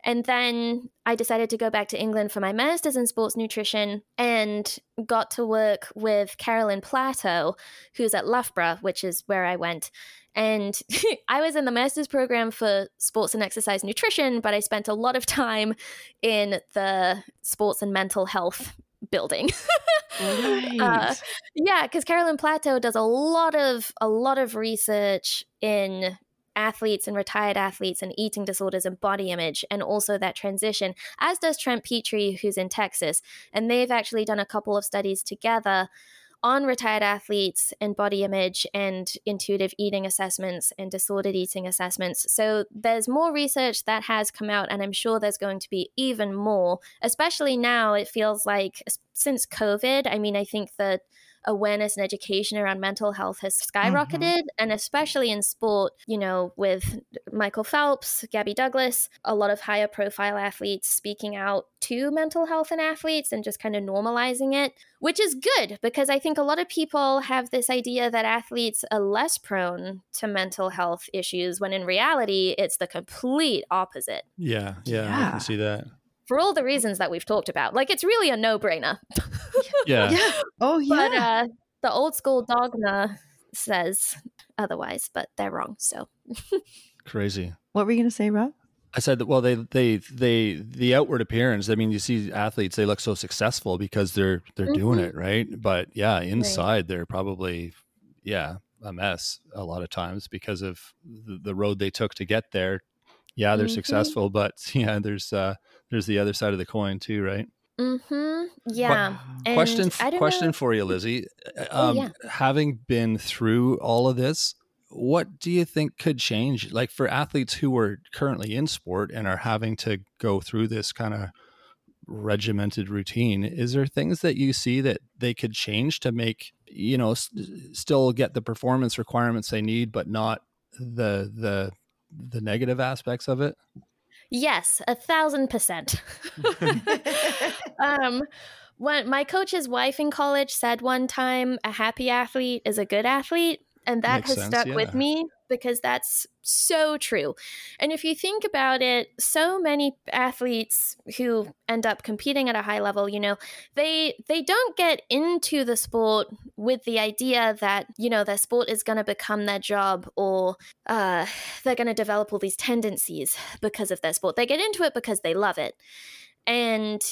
And then I decided to go back to England for my master's in sports nutrition and got to work with Carolyn Plateau, who's at Loughborough, which is where I went. And I was in the master's program for sports and exercise nutrition, but I spent a lot of time in the sports and mental health building. right. uh, yeah, because Carolyn Plateau does a lot of a lot of research in athletes and retired athletes and eating disorders and body image and also that transition as does Trent Petrie who's in Texas and they've actually done a couple of studies together on retired athletes and body image and intuitive eating assessments and disordered eating assessments. So there's more research that has come out, and I'm sure there's going to be even more, especially now. It feels like since COVID, I mean, I think that awareness and education around mental health has skyrocketed mm-hmm. and especially in sport you know with michael phelps gabby douglas a lot of higher profile athletes speaking out to mental health in athletes and just kind of normalizing it which is good because i think a lot of people have this idea that athletes are less prone to mental health issues when in reality it's the complete opposite yeah yeah, yeah. i can see that for all the reasons that we've talked about. Like it's really a no-brainer. yeah. yeah. Oh yeah. But uh, the old school dogma says otherwise, but they're wrong. So crazy. What were you going to say, Rob? I said that. Well, they they they the outward appearance. I mean, you see athletes; they look so successful because they're they're mm-hmm. doing it right. But yeah, inside right. they're probably yeah a mess a lot of times because of the, the road they took to get there. Yeah, they're mm-hmm. successful, but yeah, there's uh there's the other side of the coin too, right? Mm-hmm. Yeah. Qu- question question know. for you, Lizzie. Uh, oh, um, oh, yeah. Having been through all of this, what do you think could change? Like for athletes who are currently in sport and are having to go through this kind of regimented routine, is there things that you see that they could change to make you know st- still get the performance requirements they need, but not the the the negative aspects of it? Yes, a thousand percent. um, when my coach's wife in college said one time, a happy athlete is a good athlete. And that Makes has sense, stuck yeah. with me because that's so true. And if you think about it, so many athletes who end up competing at a high level, you know, they they don't get into the sport with the idea that, you know, their sport is going to become their job or uh, they're going to develop all these tendencies because of their sport. They get into it because they love it. And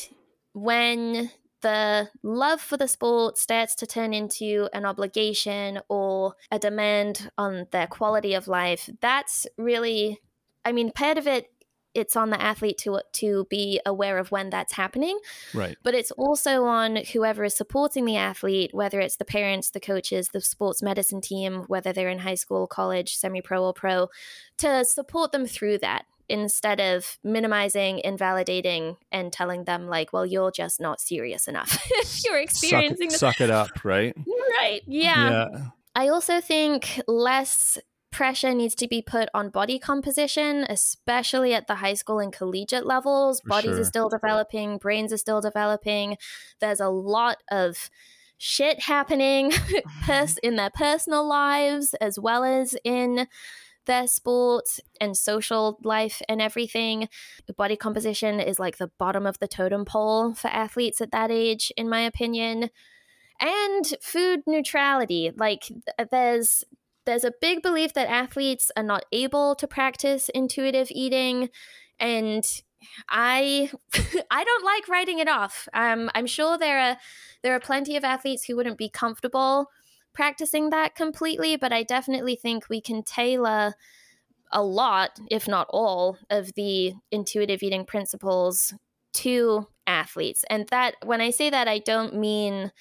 when the love for the sport starts to turn into an obligation or a demand on their quality of life, that's really, I mean, part of it it's on the athlete to to be aware of when that's happening. Right. But it's also on whoever is supporting the athlete, whether it's the parents, the coaches, the sports medicine team, whether they're in high school, college, semi-pro or pro, to support them through that instead of minimizing, invalidating, and telling them like, "Well, you're just not serious enough if you're experiencing." Suck, suck, it up, right? Right. Yeah. yeah. I also think less pressure needs to be put on body composition, especially at the high school and collegiate levels. For Bodies sure. are still developing, brains are still developing. There's a lot of shit happening mm-hmm. in their personal lives as well as in their sport and social life and everything. Body composition is like the bottom of the totem pole for athletes at that age, in my opinion. And food neutrality. Like, there's there's a big belief that athletes are not able to practice intuitive eating and I I don't like writing it off. Um, I'm sure there are there are plenty of athletes who wouldn't be comfortable practicing that completely, but I definitely think we can tailor a lot, if not all, of the intuitive eating principles to athletes. And that when I say that, I don't mean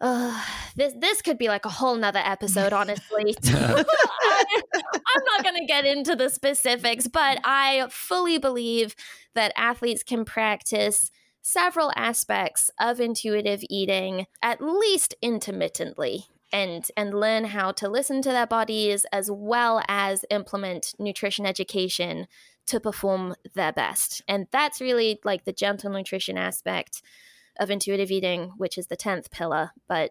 uh, this this could be like a whole nother episode, honestly. I'm not going to get into the specifics, but I fully believe that athletes can practice several aspects of intuitive eating, at least intermittently. And and learn how to listen to their bodies as well as implement nutrition education to perform their best. And that's really like the gentle nutrition aspect of intuitive eating, which is the 10th pillar, but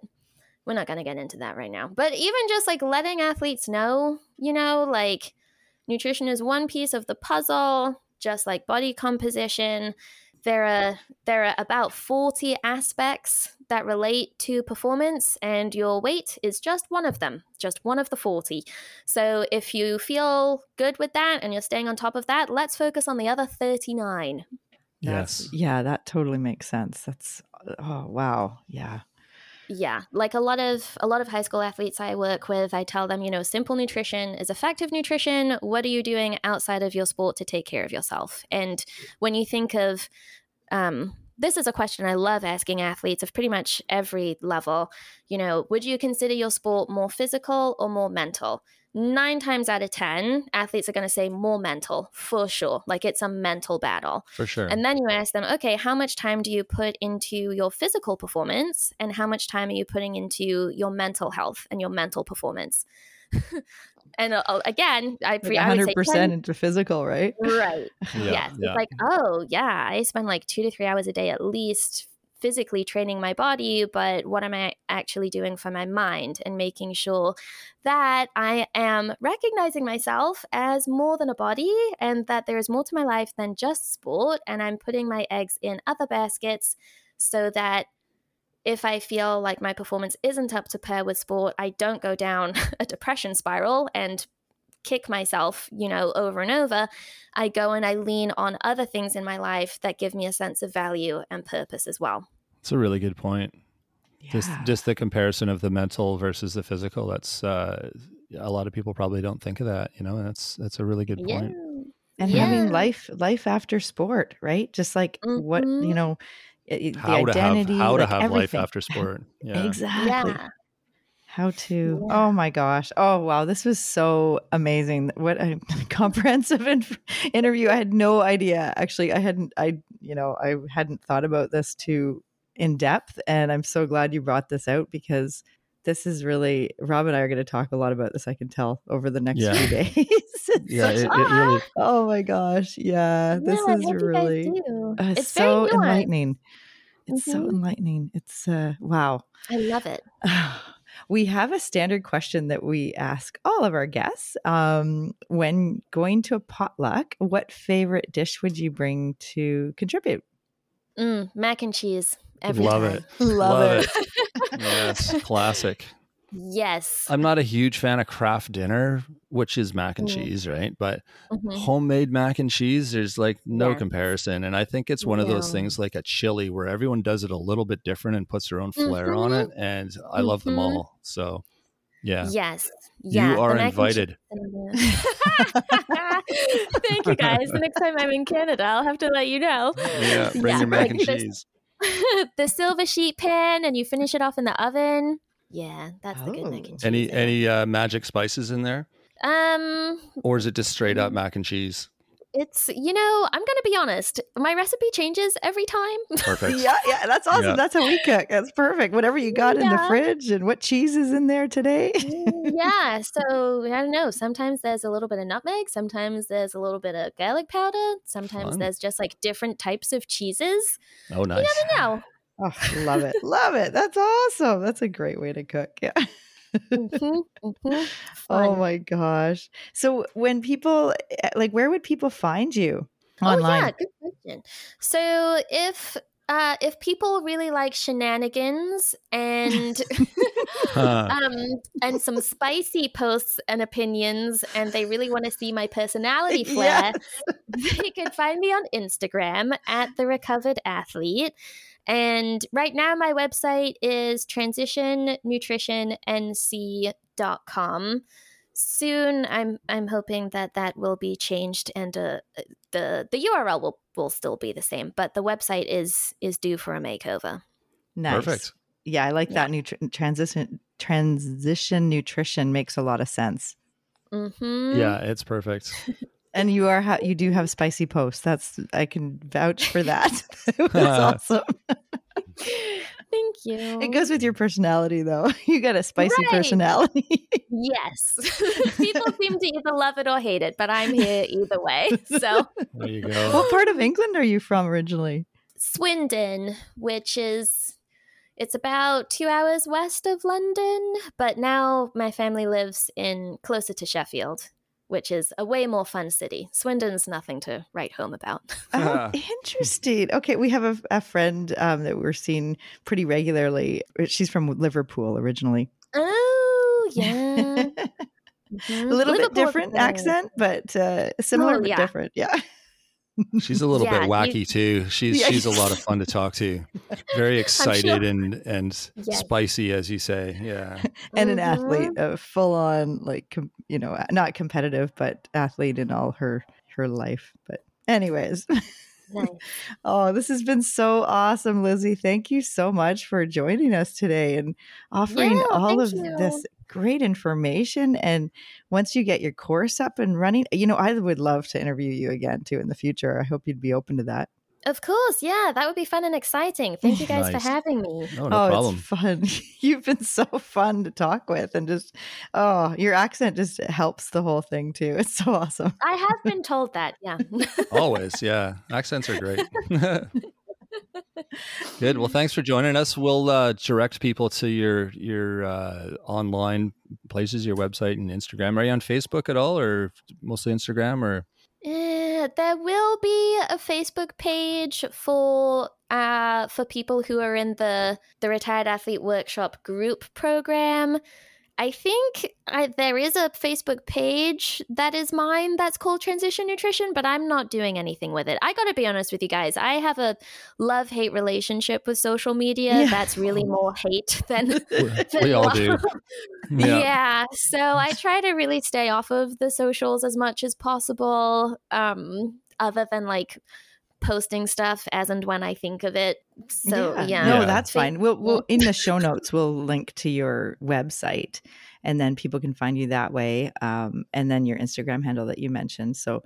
we're not going to get into that right now. But even just like letting athletes know, you know, like nutrition is one piece of the puzzle, just like body composition. There are there are about 40 aspects that relate to performance and your weight is just one of them, just one of the 40. So if you feel good with that and you're staying on top of that, let's focus on the other 39. Yes. Yeah, that totally makes sense. That's oh wow. Yeah. Yeah, like a lot of a lot of high school athletes I work with, I tell them, you know, simple nutrition is effective nutrition. What are you doing outside of your sport to take care of yourself? And when you think of um, this is a question I love asking athletes of pretty much every level. You know, would you consider your sport more physical or more mental? Nine times out of 10, athletes are going to say more mental for sure. Like it's a mental battle. For sure. And then you ask them, okay, how much time do you put into your physical performance? And how much time are you putting into your mental health and your mental performance? and uh, again, I, pre- like 100% I into physical, right? Right. yeah, yes. Yeah. It's like, oh, yeah, I spend like two to three hours a day at least physically training my body, but what am I actually doing for my mind and making sure that I am recognizing myself as more than a body and that there is more to my life than just sport. And I'm putting my eggs in other baskets so that if I feel like my performance isn't up to par with sport, I don't go down a depression spiral and kick myself, you know, over and over, I go and I lean on other things in my life that give me a sense of value and purpose as well. It's a really good point. Yeah. Just just the comparison of the mental versus the physical. That's uh, a lot of people probably don't think of that, you know, and that's that's a really good point. Yeah. And yeah. having life life after sport, right? Just like mm-hmm. what, you mm-hmm. know, the identity, to have, how like to have life after sport. Yeah. exactly how to yeah. oh my gosh. Oh wow this was so amazing. What a comprehensive inf- interview. I had no idea. Actually i hadn't i you know i hadn't thought about this too in depth and i'm so glad you brought this out because this is really rob and i are going to talk a lot about this i can tell over the next yeah. few days. Yeah it, it, really oh my gosh. Yeah this is really uh, it's so enlightening. It's mm-hmm. so enlightening. It's uh wow. I love it we have a standard question that we ask all of our guests. Um, when going to a potluck, what favorite dish would you bring to contribute? Mm, mac and cheese. Every Love time. it. Love, Love it. it. yes, classic. Yes. I'm not a huge fan of Kraft Dinner, which is mac and mm. cheese, right? But mm-hmm. homemade mac and cheese, there's like no yeah. comparison. And I think it's one yeah. of those things like a chili where everyone does it a little bit different and puts their own flair mm-hmm. on it. And I love them mm-hmm. all. So, yeah. Yes. Yeah, you are invited. Thank you guys. The next time I'm in Canada, I'll have to let you know. Yeah, bring yeah. your mac and cheese. the silver sheet pan, and you finish it off in the oven. Yeah, that's oh. the good mac and oh. cheese. Any any uh, magic spices in there? Um, or is it just straight up mac and cheese? It's you know I'm gonna be honest. My recipe changes every time. Perfect. yeah, yeah, that's awesome. Yeah. That's how we cook. That's perfect. Whatever you got yeah. in the fridge and what cheese is in there today. Mm, yeah. So I don't know. Sometimes there's a little bit of nutmeg. Sometimes there's a little bit of garlic powder. Sometimes Fun. there's just like different types of cheeses. Oh, nice. You never know. Oh, love it. love it. That's awesome. That's a great way to cook. Yeah. mm-hmm, mm-hmm. Oh my gosh. So when people eh, like where would people find you online? Oh yeah, good question. So if uh, if people really like shenanigans and um, and some spicy posts and opinions, and they really want to see my personality flair, yes. they can find me on Instagram at the Recovered Athlete. And right now, my website is transitionnutritionnc.com. Soon, I'm I'm hoping that that will be changed, and uh, the the URL will will still be the same, but the website is is due for a makeover. Nice. Perfect. Yeah, I like yeah. that. Nutri- transition transition nutrition makes a lot of sense. Mm-hmm. Yeah, it's perfect. and you are ha- you do have spicy posts. That's I can vouch for that. That's awesome. Thank you. It goes with your personality, though. You got a spicy Right. personality. Yes. People seem to either love it or hate it, but I'm here either way. So, There you go. what part of England are you from originally? Swindon, which is it's about 2 hours west of London, but now my family lives in closer to Sheffield, which is a way more fun city. Swindon's nothing to write home about. Oh, interesting. Okay, we have a, a friend um, that we're seeing pretty regularly. She's from Liverpool originally. Oh, yeah. a little bit different accent, but uh, similar Oh, but different. Yeah. She's a little Yeah, bit you- wacky too. She's Yeah. she's a lot of fun to talk to. Very excited and and Yes. spicy, as you say. Yeah. and an athlete, mm-hmm. a full on, like, com- you know, not competitive, but athlete in all her her life. But, anyways. Nice. Oh, this has been so awesome, Lizzie. Thank you so much for joining us today and offering Yeah, all of you. this great information. And once you get your course up and running, you know, I would love to interview you again too in the future. I hope you'd be open to that. Of course, yeah, that would be fun and exciting. Thank you guys Nice. for having me. No, no oh, problem. it's fun. You've been so fun to talk with and just, oh, your accent just helps the whole thing too. It's so awesome. I have been told that, yeah. Always, yeah. Accents are great. Good. Well, thanks for joining us. We'll uh, direct people to your your uh, online places, your website and Instagram. Are you on Facebook at all, or mostly Instagram? Or Eh, there will be a Facebook page for uh for people who are in the the retired athlete workshop group program. I think I, there is a Facebook page that is mine that's called Transition Nutrition, but I'm not doing anything with it. I got to be honest with you guys. I have a love hate relationship with social media. Yeah. That's really more hate than, than we all love. do. Yeah. So I try to really stay off of the socials as much as possible, um, other than like posting stuff as and when I think of it. So yeah. No, that's fine. We'll, we'll in the show notes we'll link to your website, and then people can find you that way. Um, and then your Instagram handle that you mentioned. So,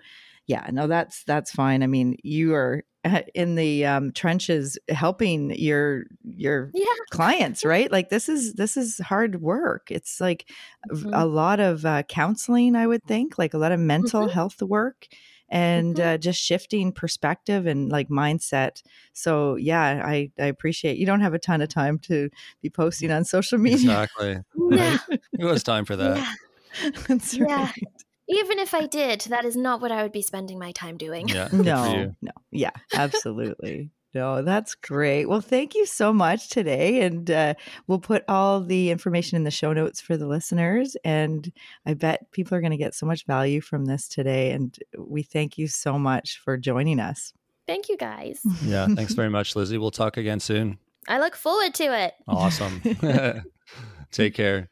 yeah, no, that's that's fine. I mean, you are uh, in the um, trenches helping your your Yeah. clients, right? Like this is this is hard work. It's like v- Mhm. a lot of uh, counseling, I would think, like a lot of mental Mhm. health work and Mhm. uh, just shifting perspective and like mindset. So yeah, I I appreciate you don't have a ton of time to be posting on social media. Exactly. Yeah. It was time for that. Yeah. That's Yeah. Even if I did, that is not what I would be spending my time doing. Yeah. No, no, yeah, absolutely. No, that's great. Well, thank you so much today. And uh, we'll put all the information in the show notes for the listeners. And I bet people are going to get so much value from this today. And we thank you so much for joining us. Thank you guys. Yeah. Thanks very much, Lizzie. We'll talk again soon. I look forward to it. Awesome. Take care.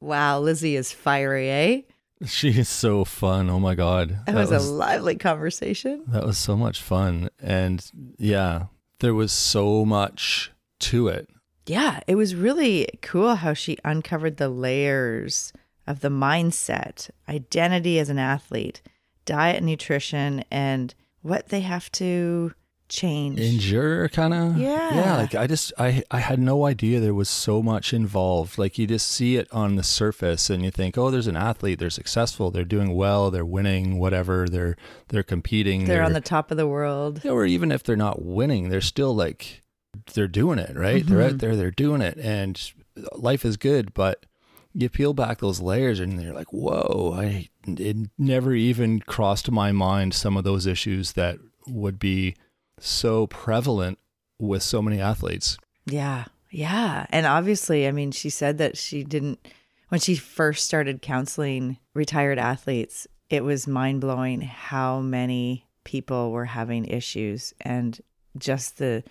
Wow, Lizzie is fiery, eh? She is so fun. Oh my God. That, was, a lively conversation. That was so much fun. And yeah, there was so much to it. Yeah, it was really cool how she uncovered the layers of the mindset, identity as an athlete, diet and nutrition, and what they have to change. Endure kind of. Yeah. Yeah. Like I just, I, I had no idea there was so much involved. Like you just see it on the surface and you think, oh, there's an athlete. They're successful. They're doing well. They're winning, whatever. They're, they're competing. They're on the top of the world. or even if they're not winning, they're still like they're doing it, right? They're Mhm. out there, they're doing it, and life is good. But you peel back those layers, and you're like, "Whoa!" I it never even crossed my mind some of those issues that would be so prevalent with so many athletes. Yeah. Yeah. And obviously, I mean, she said that she didn't, when she first started counseling retired athletes, it was mind blowing how many people were having issues and just the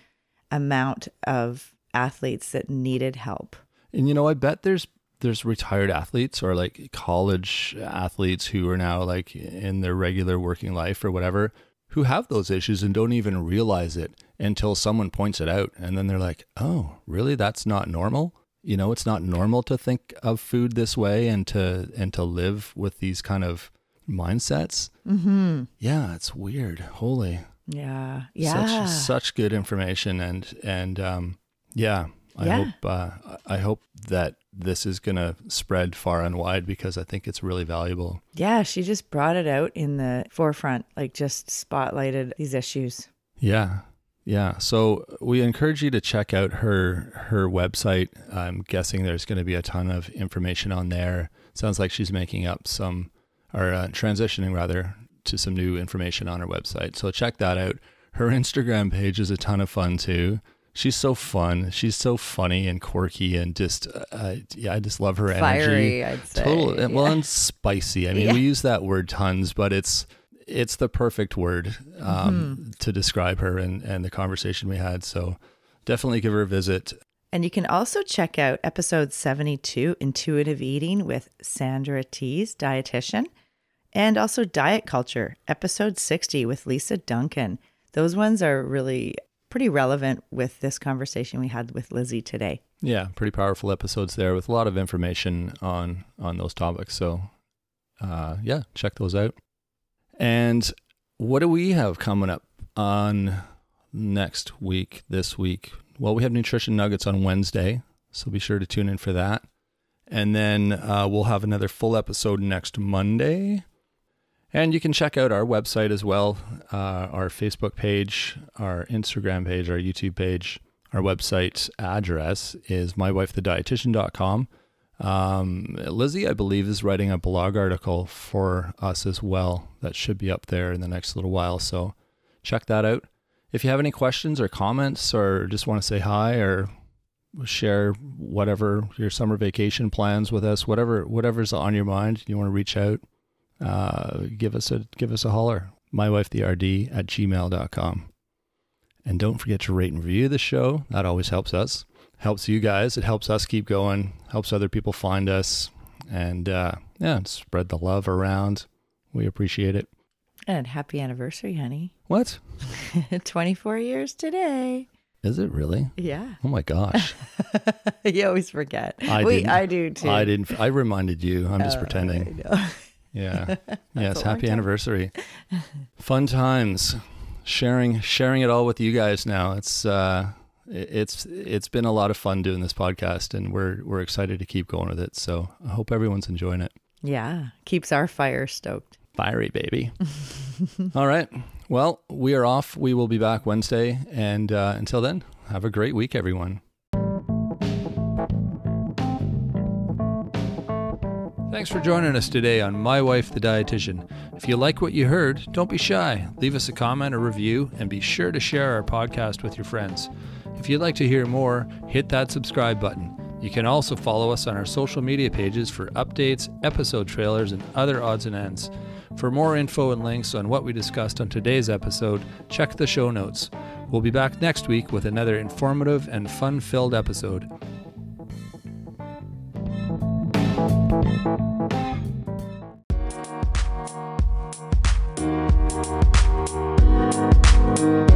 amount of athletes that needed help. And you know, I bet there's there's retired athletes or like college athletes who are now like in their regular working life or whatever who have those issues and don't even realize it until someone points it out and then they're like, "Oh, really? That's not normal?" You know, it's not normal to think of food this way and to and to live with these kind of mindsets. Mm-hmm. Yeah, it's weird. Holy. Yeah. Yeah. Such such good information and and um Yeah. I Yeah. hope uh, I hope that this is going to spread far and wide because I think it's really valuable. Yeah, she just brought it out in the forefront, like just spotlighted these issues. Yeah. Yeah. So we encourage you to check out her her website. I'm guessing there's going to be a ton of information on there. Sounds like she's making up some or uh, transitioning rather to some new information on her website. So check that out. Her Instagram page is a ton of fun too. She's so fun. She's so funny and quirky and just uh, yeah, I just love her energy. Fiery, I'd say. Total. Well, and spicy. I mean, Yeah. we use that word tons, but it's it's the perfect word um, Mm-hmm. to describe her and, and the conversation we had. So definitely give her a visit. And you can also check out episode 72, Intuitive Eating with Sandra Tees, dietitian, and also Diet Culture, episode 60 with Lisa Duncan. Those ones are really pretty relevant with this conversation we had with Lizzie today. Yeah, pretty powerful episodes there with a lot of information on on those topics. So uh, yeah, check those out. And what do we have coming up on next week? This week, well, we have nutrition nuggets on Wednesday, so be sure to tune in for that. And then uh, we'll have another full episode next Monday. And you can check out our website as well, uh, our Facebook page, our Instagram page, our YouTube page. Our website address is mywifethedietitian.com. Um, Lizzie, I believe, is writing a blog article for us as well. That should be up there in the next little while. So check that out. If you have any questions or comments or just want to say hi or share whatever your summer vacation plans with us, whatever whatever's on your mind, you want to reach out, uh, give us a give us a holler. Mywifetherd at gmail.com. And don't forget to rate and review the show. That always helps us. Helps you guys. It helps us keep going. Helps other people find us. And uh, yeah, spread the love around. We appreciate it. And happy anniversary, honey. What? 24 years today. Is it really? Yeah. Oh my gosh. you always forget. I Wait. I do too. I didn't. I reminded you. I'm just Oh, pretending. Yeah. yes. Happy anniversary. Fun times. Sharing sharing it all with you guys now. It's uh it's it's been a lot of fun doing this podcast and we're we're excited to keep going with it. So I hope everyone's enjoying it. Yeah. Keeps our fire stoked. Fiery baby. all right. Well, we are off. We will be back Wednesday and uh, until then, have a great week everyone. Thanks for joining us today on My Wife the Dietitian. If you like what you heard, don't be shy. Leave us a comment or review and be sure to share our podcast with your friends. If you'd like to hear more, hit that subscribe button. You can also follow us on our social media pages for updates, episode trailers, and other odds and ends. For more info and links on what we discussed on today's episode, check the show notes. We'll be back next week with another informative and fun filled episode. thank you